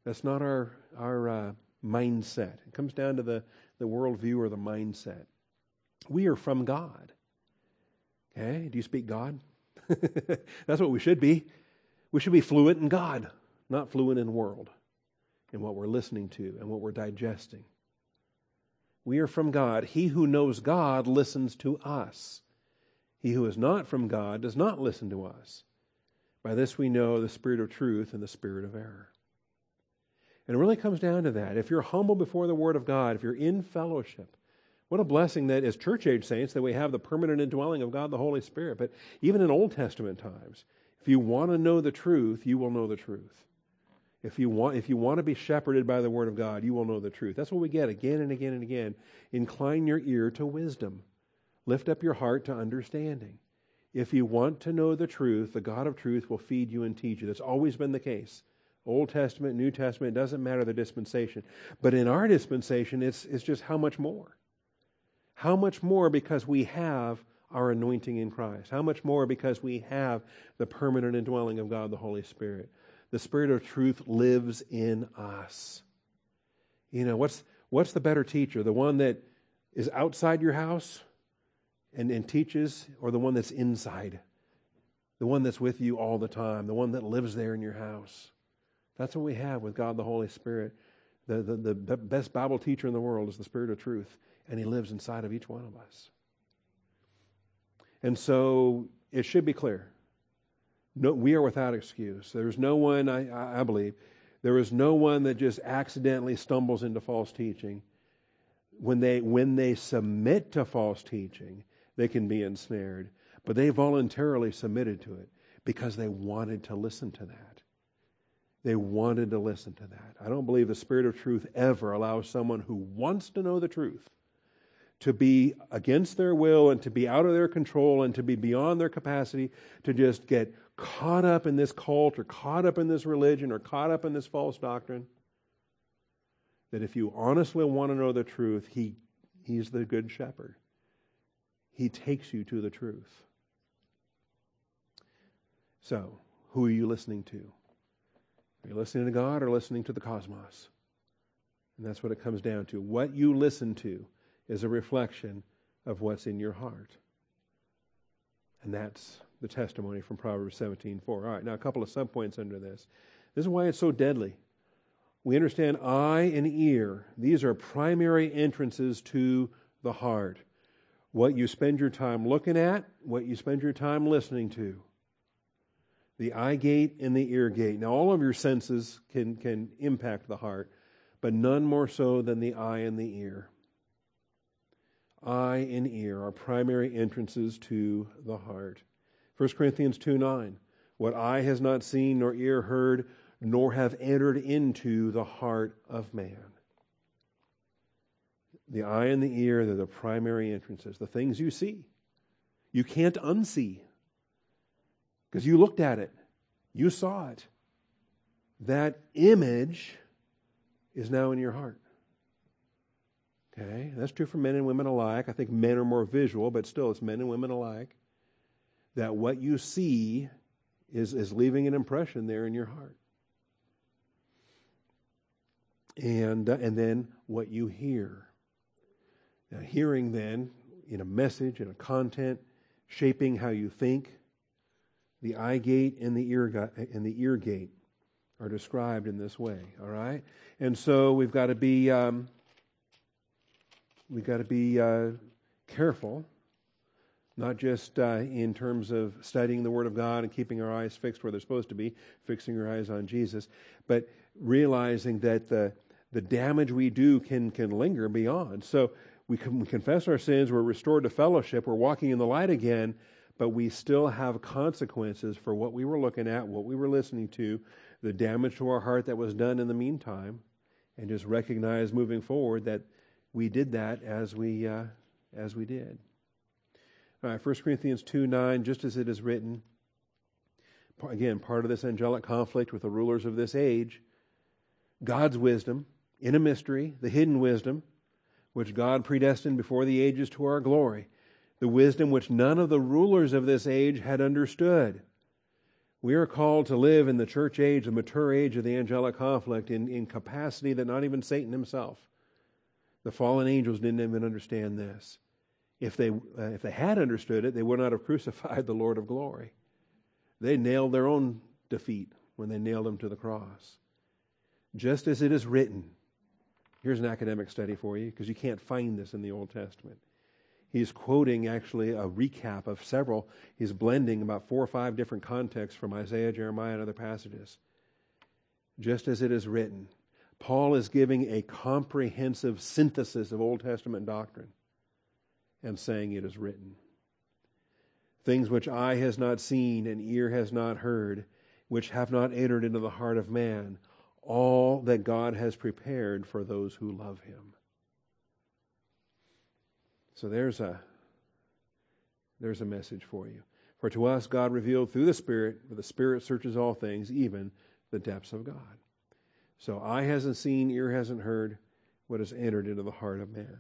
That's not our our uh, mindset. It comes down to the the worldview or the mindset. We are from God. Okay, do you speak God? that's what we should be. We should be fluent in God, not fluent in world, in what we're listening to and what we're digesting. We are from God. He who knows God listens to us. He who is not from God does not listen to us. By this we know the spirit of truth and the spirit of error. And it really comes down to that. If you're humble before the Word of God, if you're in fellowship, what a blessing that as church age saints that we have the permanent indwelling of God the Holy Spirit. But even in Old Testament times, if you want to know the truth, you will know the truth. If you want, if you want to be shepherded by the Word of God, you will know the truth. That's what we get again and again and again. Incline your ear to wisdom. Lift up your heart to understanding. If you want to know the truth, the God of truth will feed you and teach you. That's always been the case. Old Testament, New Testament, it doesn't matter the dispensation. But in our dispensation, it's, it's just how much more? How much more because we have our anointing in Christ? How much more because we have the permanent indwelling of God, the Holy Spirit? The Spirit of truth lives in us. You know, what's, what's the better teacher? The one that is outside your house and, and teaches, or the one that's inside? The one that's with you all the time, the one that lives there in your house. That's what we have with God the Holy Spirit. The, the, the best Bible teacher in the world is the Spirit of truth, and He lives inside of each one of us. And so it should be clear no, we are without excuse. There's no one, I, I believe, there is no one that just accidentally stumbles into false teaching. When they, when they submit to false teaching, they can be ensnared. But they voluntarily submitted to it because they wanted to listen to that. They wanted to listen to that. I don't believe the Spirit of truth ever allows someone who wants to know the truth to be against their will and to be out of their control and to be beyond their capacity to just get caught up in this cult or caught up in this religion or caught up in this false doctrine. That if you honestly want to know the truth, he, He's the good shepherd. He takes you to the truth. So, who are you listening to? Are you listening to God or listening to the cosmos? And that's what it comes down to. What you listen to is a reflection of what's in your heart. And that's the testimony from Proverbs 17:4. All right, now a couple of subpoints under this. This is why it's so deadly. We understand eye and ear. These are primary entrances to the heart. What you spend your time looking at, what you spend your time listening to. The eye gate and the ear gate. Now, all of your senses can, can impact the heart, but none more so than the eye and the ear eye and ear are primary entrances to the heart. 1 Corinthians 2 9. What eye has not seen, nor ear heard, nor have entered into the heart of man. The eye and the ear, they're the primary entrances, the things you see. You can't unsee because you looked at it, you saw it. That image is now in your heart. Okay, that's true for men and women alike. I think men are more visual, but still, it's men and women alike. That what you see is, is leaving an impression there in your heart. And, uh, and then what you hear. Now, hearing then in a message, in a content, shaping how you think. The eye gate and the ear, and the ear gate are described in this way, all right? And so we've got to be. Um, we've got to be uh, careful, not just uh, in terms of studying the Word of God and keeping our eyes fixed where they're supposed to be, fixing our eyes on Jesus, but realizing that the, the damage we do can, can linger beyond. So we, can, we confess our sins, we're restored to fellowship, we're walking in the light again, but we still have consequences for what we were looking at, what we were listening to, the damage to our heart that was done in the meantime, and just recognize moving forward that we did that as we, uh, as we did. All right, 1 Corinthians 2 9, just as it is written, again, part of this angelic conflict with the rulers of this age, God's wisdom in a mystery, the hidden wisdom, which God predestined before the ages to our glory, the wisdom which none of the rulers of this age had understood. We are called to live in the church age, the mature age of the angelic conflict, in, in capacity that not even Satan himself, the fallen angels, didn't even understand this. If they, uh, if they had understood it, they would not have crucified the Lord of glory. They nailed their own defeat when they nailed him to the cross. Just as it is written, here's an academic study for you because you can't find this in the Old Testament. He's quoting actually a recap of several. He's blending about four or five different contexts from Isaiah, Jeremiah, and other passages. Just as it is written, Paul is giving a comprehensive synthesis of Old Testament doctrine and saying it is written. Things which eye has not seen and ear has not heard, which have not entered into the heart of man, all that God has prepared for those who love him. So there's a there's a message for you. For to us God revealed through the Spirit, for the Spirit searches all things, even the depths of God. So eye hasn't seen, ear hasn't heard what has entered into the heart of man.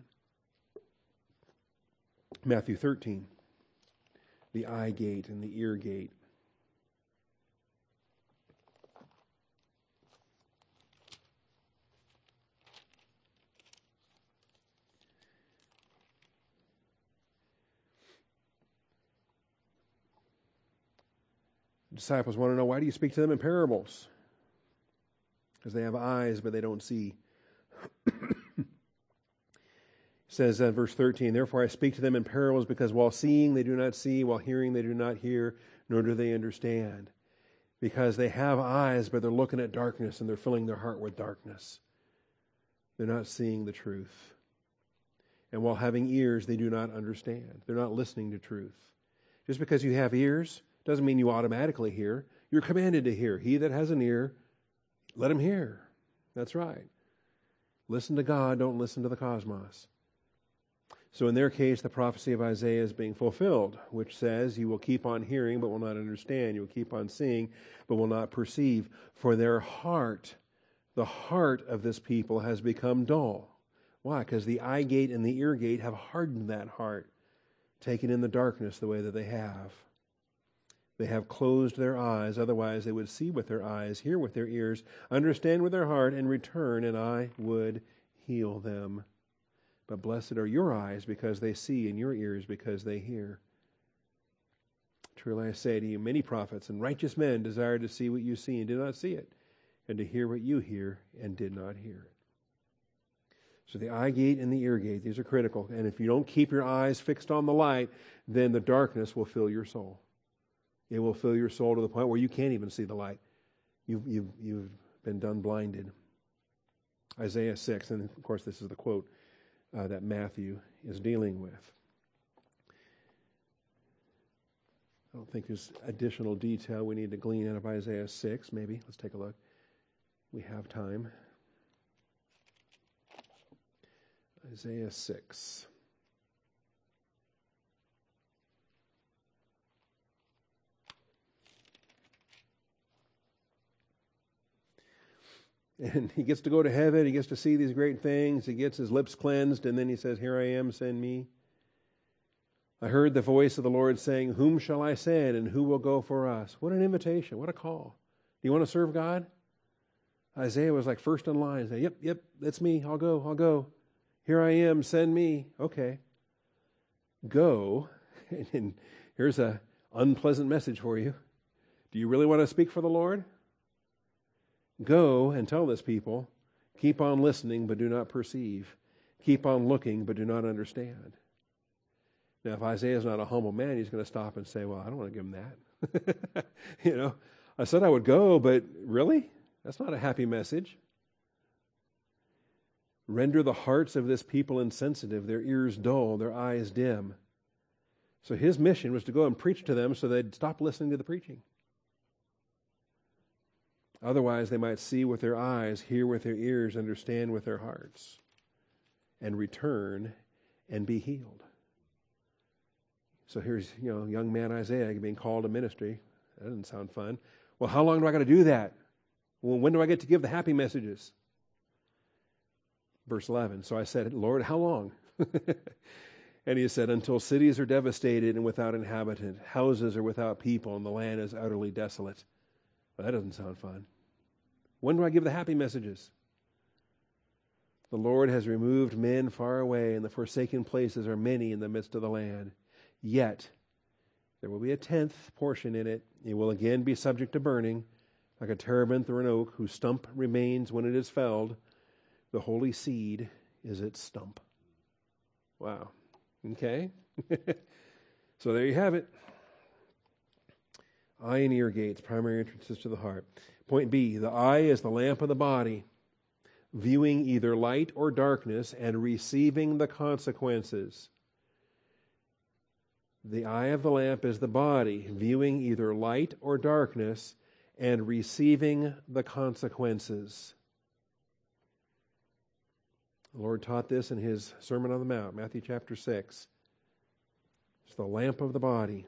Matthew 13, the eye gate and the ear gate. disciples want to know why do you speak to them in parables? Because they have eyes, but they don't see. Says in verse 13, Therefore I speak to them in parables, because while seeing they do not see, while hearing they do not hear, nor do they understand. Because they have eyes, but they're looking at darkness and they're filling their heart with darkness. They're not seeing the truth. And while having ears, they do not understand. They're not listening to truth. Just because you have ears doesn't mean you automatically hear. You're commanded to hear. He that has an ear, let him hear. That's right. Listen to God, don't listen to the cosmos. So, in their case, the prophecy of Isaiah is being fulfilled, which says, You will keep on hearing, but will not understand. You will keep on seeing, but will not perceive. For their heart, the heart of this people, has become dull. Why? Because the eye gate and the ear gate have hardened that heart, taken in the darkness the way that they have. They have closed their eyes, otherwise, they would see with their eyes, hear with their ears, understand with their heart, and return, and I would heal them. But blessed are your eyes because they see, and your ears because they hear. Truly I say to you, many prophets and righteous men desired to see what you see and did not see it, and to hear what you hear and did not hear it. So the eye gate and the ear gate, these are critical. And if you don't keep your eyes fixed on the light, then the darkness will fill your soul. It will fill your soul to the point where you can't even see the light. You've, you've, you've been done blinded. Isaiah 6, and of course, this is the quote uh, that Matthew is dealing with. I don't think there's additional detail we need to glean out of Isaiah 6. Maybe. Let's take a look. We have time. Isaiah 6. And he gets to go to heaven. He gets to see these great things. He gets his lips cleansed, and then he says, Here I am, send me. I heard the voice of the Lord saying, Whom shall I send, and who will go for us? What an invitation. What a call. Do you want to serve God? Isaiah was like first in line. Say, Yep, yep, that's me. I'll go, I'll go. Here I am, send me. Okay. Go. And here's a unpleasant message for you. Do you really want to speak for the Lord? Go and tell this people, keep on listening, but do not perceive. Keep on looking, but do not understand. Now, if Isaiah is not a humble man, he's going to stop and say, Well, I don't want to give him that. you know, I said I would go, but really? That's not a happy message. Render the hearts of this people insensitive, their ears dull, their eyes dim. So his mission was to go and preach to them so they'd stop listening to the preaching. Otherwise, they might see with their eyes, hear with their ears, understand with their hearts, and return and be healed. So here's, you know, young man Isaiah being called to ministry. That doesn't sound fun. Well, how long do I got to do that? Well, when do I get to give the happy messages? Verse 11. So I said, Lord, how long? And he said, Until cities are devastated and without inhabitant, houses are without people, and the land is utterly desolate. Well, that doesn't sound fun. When do I give the happy messages? The Lord has removed men far away, and the forsaken places are many in the midst of the land. Yet there will be a tenth portion in it. It will again be subject to burning, like a terebinth or an oak, whose stump remains when it is felled. The holy seed is its stump. Wow. Okay. so there you have it. Eye and ear gates, primary entrances to the heart. Point B the eye is the lamp of the body viewing either light or darkness and receiving the consequences. The eye of the lamp is the body, viewing either light or darkness and receiving the consequences. The Lord taught this in his Sermon on the Mount, Matthew chapter 6. It's the lamp of the body.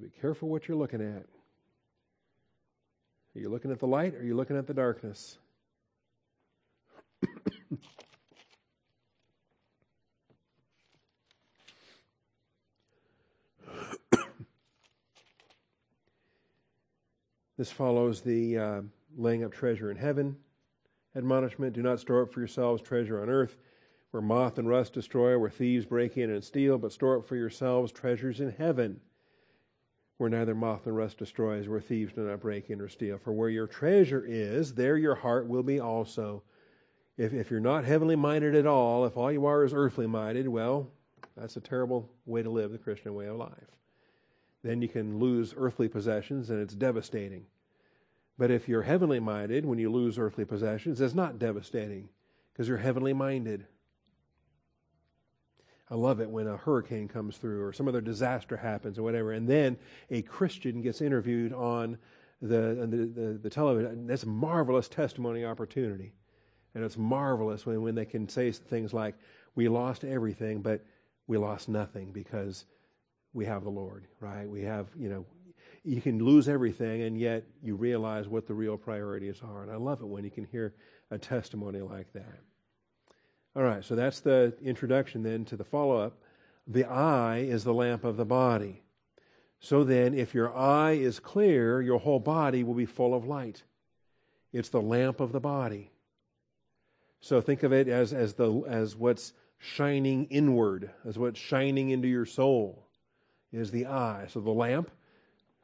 Be careful what you're looking at. Are you looking at the light or are you looking at the darkness? this follows the uh, laying up treasure in heaven admonishment. Do not store up for yourselves treasure on earth where moth and rust destroy, where thieves break in and steal, but store up for yourselves treasures in heaven where neither moth nor rust destroys, where thieves do not break in or steal. For where your treasure is, there your heart will be also. If, if you're not heavenly minded at all, if all you are is earthly minded, well, that's a terrible way to live the Christian way of life. Then you can lose earthly possessions and it's devastating. But if you're heavenly minded, when you lose earthly possessions, it's not devastating because you're heavenly minded. I love it when a hurricane comes through or some other disaster happens or whatever, and then a Christian gets interviewed on the, the, the, the television. That's a marvelous testimony opportunity. And it's marvelous when, when they can say things like, We lost everything, but we lost nothing because we have the Lord, right? We have, you know, you can lose everything and yet you realize what the real priorities are. And I love it when you can hear a testimony like that. All right, so that's the introduction then to the follow up. The eye is the lamp of the body. So then, if your eye is clear, your whole body will be full of light. It's the lamp of the body. So think of it as, as, the, as what's shining inward, as what's shining into your soul is the eye. So the lamp,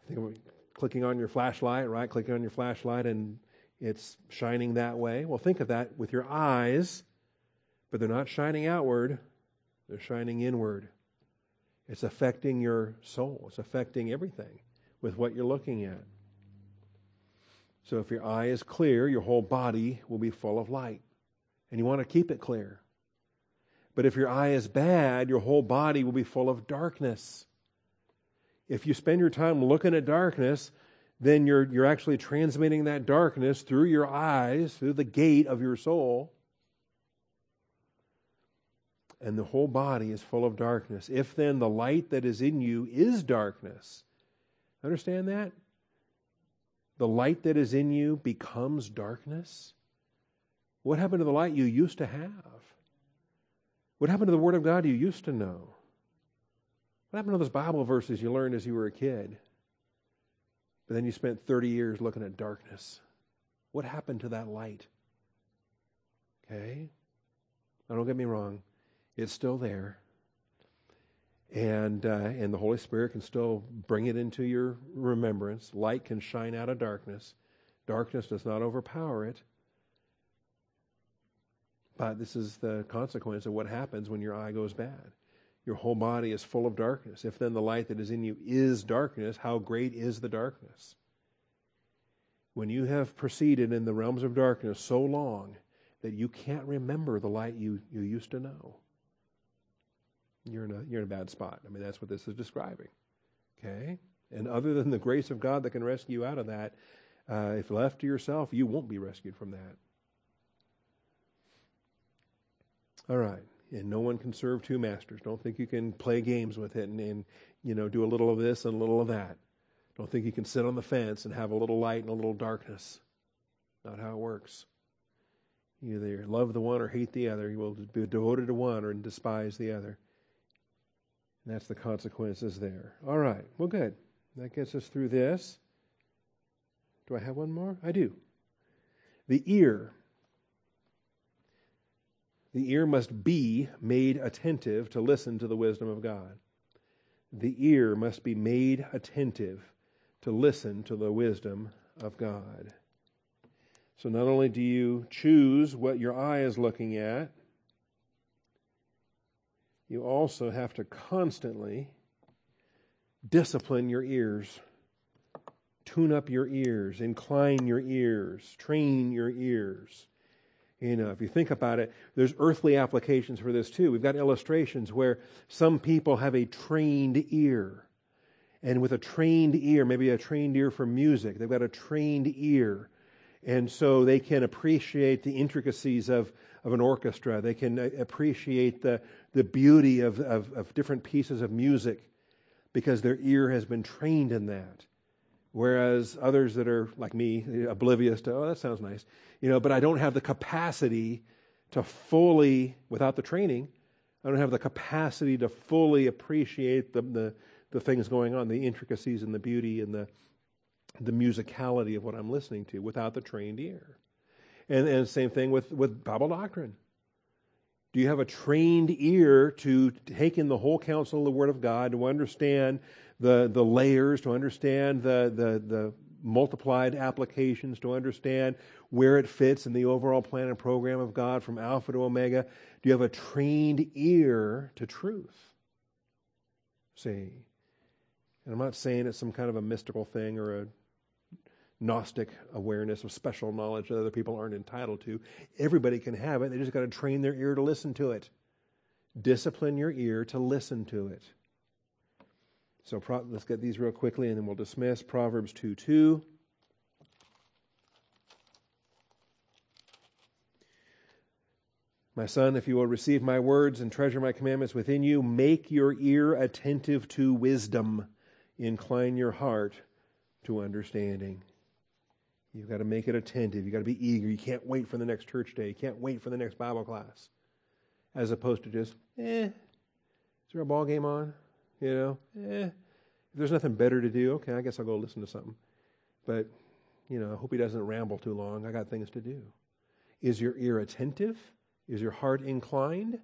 think of clicking on your flashlight, right? Clicking on your flashlight and it's shining that way. Well, think of that with your eyes but they're not shining outward, they're shining inward. It's affecting your soul, it's affecting everything with what you're looking at. So if your eye is clear, your whole body will be full of light. And you want to keep it clear. But if your eye is bad, your whole body will be full of darkness. If you spend your time looking at darkness, then you're, you're actually transmitting that darkness through your eyes, through the gate of your soul, and the whole body is full of darkness. If then the light that is in you is darkness, understand that? The light that is in you becomes darkness. What happened to the light you used to have? What happened to the Word of God you used to know? What happened to those Bible verses you learned as you were a kid? But then you spent 30 years looking at darkness. What happened to that light? Okay? Now, don't get me wrong. It's still there. And, uh, and the Holy Spirit can still bring it into your remembrance. Light can shine out of darkness. Darkness does not overpower it. But this is the consequence of what happens when your eye goes bad. Your whole body is full of darkness. If then the light that is in you is darkness, how great is the darkness? When you have proceeded in the realms of darkness so long that you can't remember the light you, you used to know, you're in a you're in a bad spot. I mean, that's what this is describing. Okay, and other than the grace of God that can rescue you out of that, uh, if left to yourself, you won't be rescued from that. All right, and no one can serve two masters. Don't think you can play games with it and, and you know do a little of this and a little of that. Don't think you can sit on the fence and have a little light and a little darkness. Not how it works. You either love the one or hate the other. You will be devoted to one or despise the other. And that's the consequences there. All right. Well, good. That gets us through this. Do I have one more? I do. The ear. The ear must be made attentive to listen to the wisdom of God. The ear must be made attentive to listen to the wisdom of God. So not only do you choose what your eye is looking at, you also have to constantly discipline your ears, tune up your ears, incline your ears, train your ears. You know, if you think about it, there's earthly applications for this too. We've got illustrations where some people have a trained ear. And with a trained ear, maybe a trained ear for music, they've got a trained ear and so they can appreciate the intricacies of, of an orchestra. They can uh, appreciate the, the beauty of, of, of different pieces of music because their ear has been trained in that. Whereas others that are like me, oblivious to, oh, that sounds nice, you know, but I don't have the capacity to fully, without the training, I don't have the capacity to fully appreciate the, the, the things going on, the intricacies and the beauty and the, the musicality of what I'm listening to without the trained ear. And, and same thing with, with Bible doctrine. Do you have a trained ear to take in the whole counsel of the Word of God, to understand the, the layers, to understand the, the, the multiplied applications, to understand where it fits in the overall plan and program of God from Alpha to Omega? Do you have a trained ear to truth? See? And I'm not saying it's some kind of a mystical thing or a Gnostic awareness of special knowledge that other people aren't entitled to. Everybody can have it. They just got to train their ear to listen to it. Discipline your ear to listen to it. So let's get these real quickly and then we'll dismiss. Proverbs 2 2. My son, if you will receive my words and treasure my commandments within you, make your ear attentive to wisdom, incline your heart to understanding. You've got to make it attentive. You've got to be eager. You can't wait for the next church day. You can't wait for the next Bible class. As opposed to just, eh, is there a ball game on? You know, eh. If there's nothing better to do, okay, I guess I'll go listen to something. But, you know, I hope he doesn't ramble too long. I got things to do. Is your ear attentive? Is your heart inclined?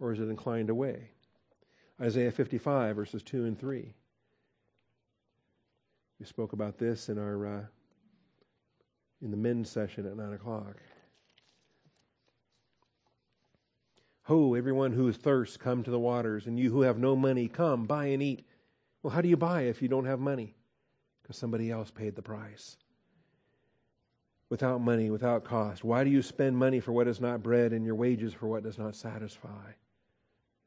Or is it inclined away? Isaiah 55, verses 2 and 3. We spoke about this in our uh, in the men's session at 9 o'clock. Ho, everyone who thirsts, come to the waters, and you who have no money, come, buy and eat. Well, how do you buy if you don't have money? Because somebody else paid the price. Without money, without cost. Why do you spend money for what is not bread and your wages for what does not satisfy?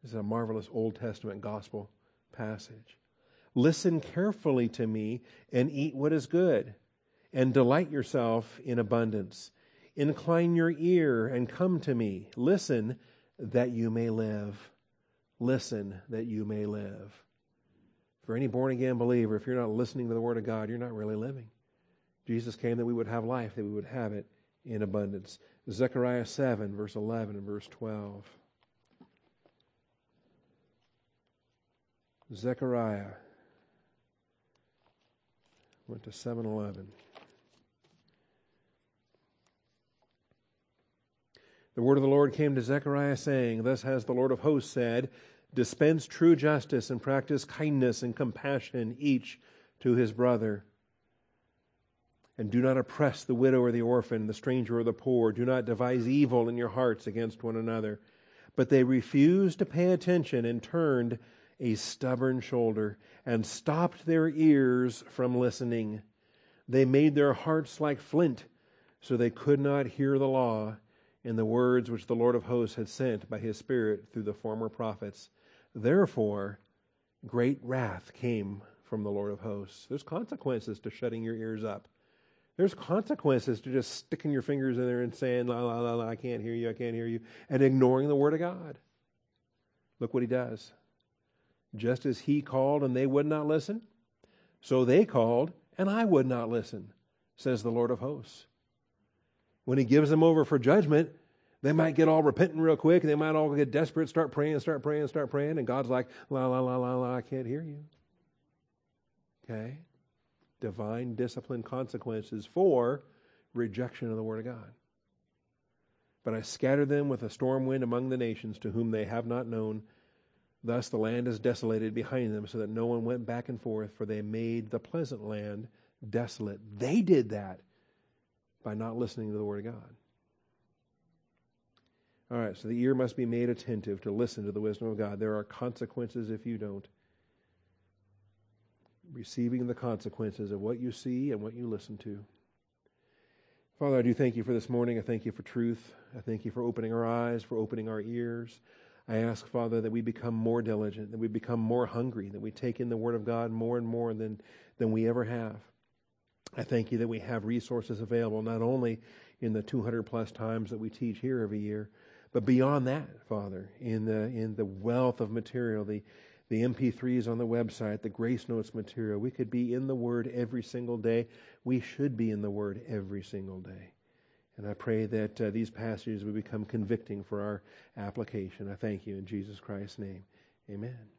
This is a marvelous Old Testament gospel passage. Listen carefully to me and eat what is good and delight yourself in abundance. Incline your ear and come to me. Listen that you may live. Listen that you may live. For any born again believer, if you're not listening to the Word of God, you're not really living. Jesus came that we would have life, that we would have it in abundance. Zechariah 7, verse 11 and verse 12. Zechariah went to 711. The word of the Lord came to Zechariah, saying, Thus has the Lord of hosts said, Dispense true justice and practice kindness and compassion each to his brother. And do not oppress the widow or the orphan, the stranger or the poor. Do not devise evil in your hearts against one another. But they refused to pay attention and turned a stubborn shoulder and stopped their ears from listening. They made their hearts like flint, so they could not hear the law in the words which the Lord of hosts had sent by his Spirit through the former prophets. Therefore, great wrath came from the Lord of hosts. There's consequences to shutting your ears up. There's consequences to just sticking your fingers in there and saying, la, la, la, la, I can't hear you, I can't hear you, and ignoring the Word of God. Look what he does. Just as he called and they would not listen, so they called and I would not listen, says the Lord of hosts. When he gives them over for judgment, they might get all repentant real quick. They might all get desperate, start praying, start praying, start praying. And God's like, la, la, la, la, la, I can't hear you. Okay? Divine discipline consequences for rejection of the Word of God. But I scattered them with a storm wind among the nations to whom they have not known. Thus the land is desolated behind them, so that no one went back and forth, for they made the pleasant land desolate. They did that by not listening to the Word of God. All right, so the ear must be made attentive to listen to the wisdom of God. There are consequences if you don't. Receiving the consequences of what you see and what you listen to. Father, I do thank you for this morning. I thank you for truth. I thank you for opening our eyes, for opening our ears. I ask, Father, that we become more diligent, that we become more hungry, that we take in the Word of God more and more than, than we ever have. I thank you that we have resources available, not only in the 200 plus times that we teach here every year, but beyond that, Father, in the, in the wealth of material, the, the MP3s on the website, the Grace Notes material, we could be in the Word every single day. We should be in the Word every single day. And I pray that uh, these passages will become convicting for our application. I thank you in Jesus Christ's name. Amen.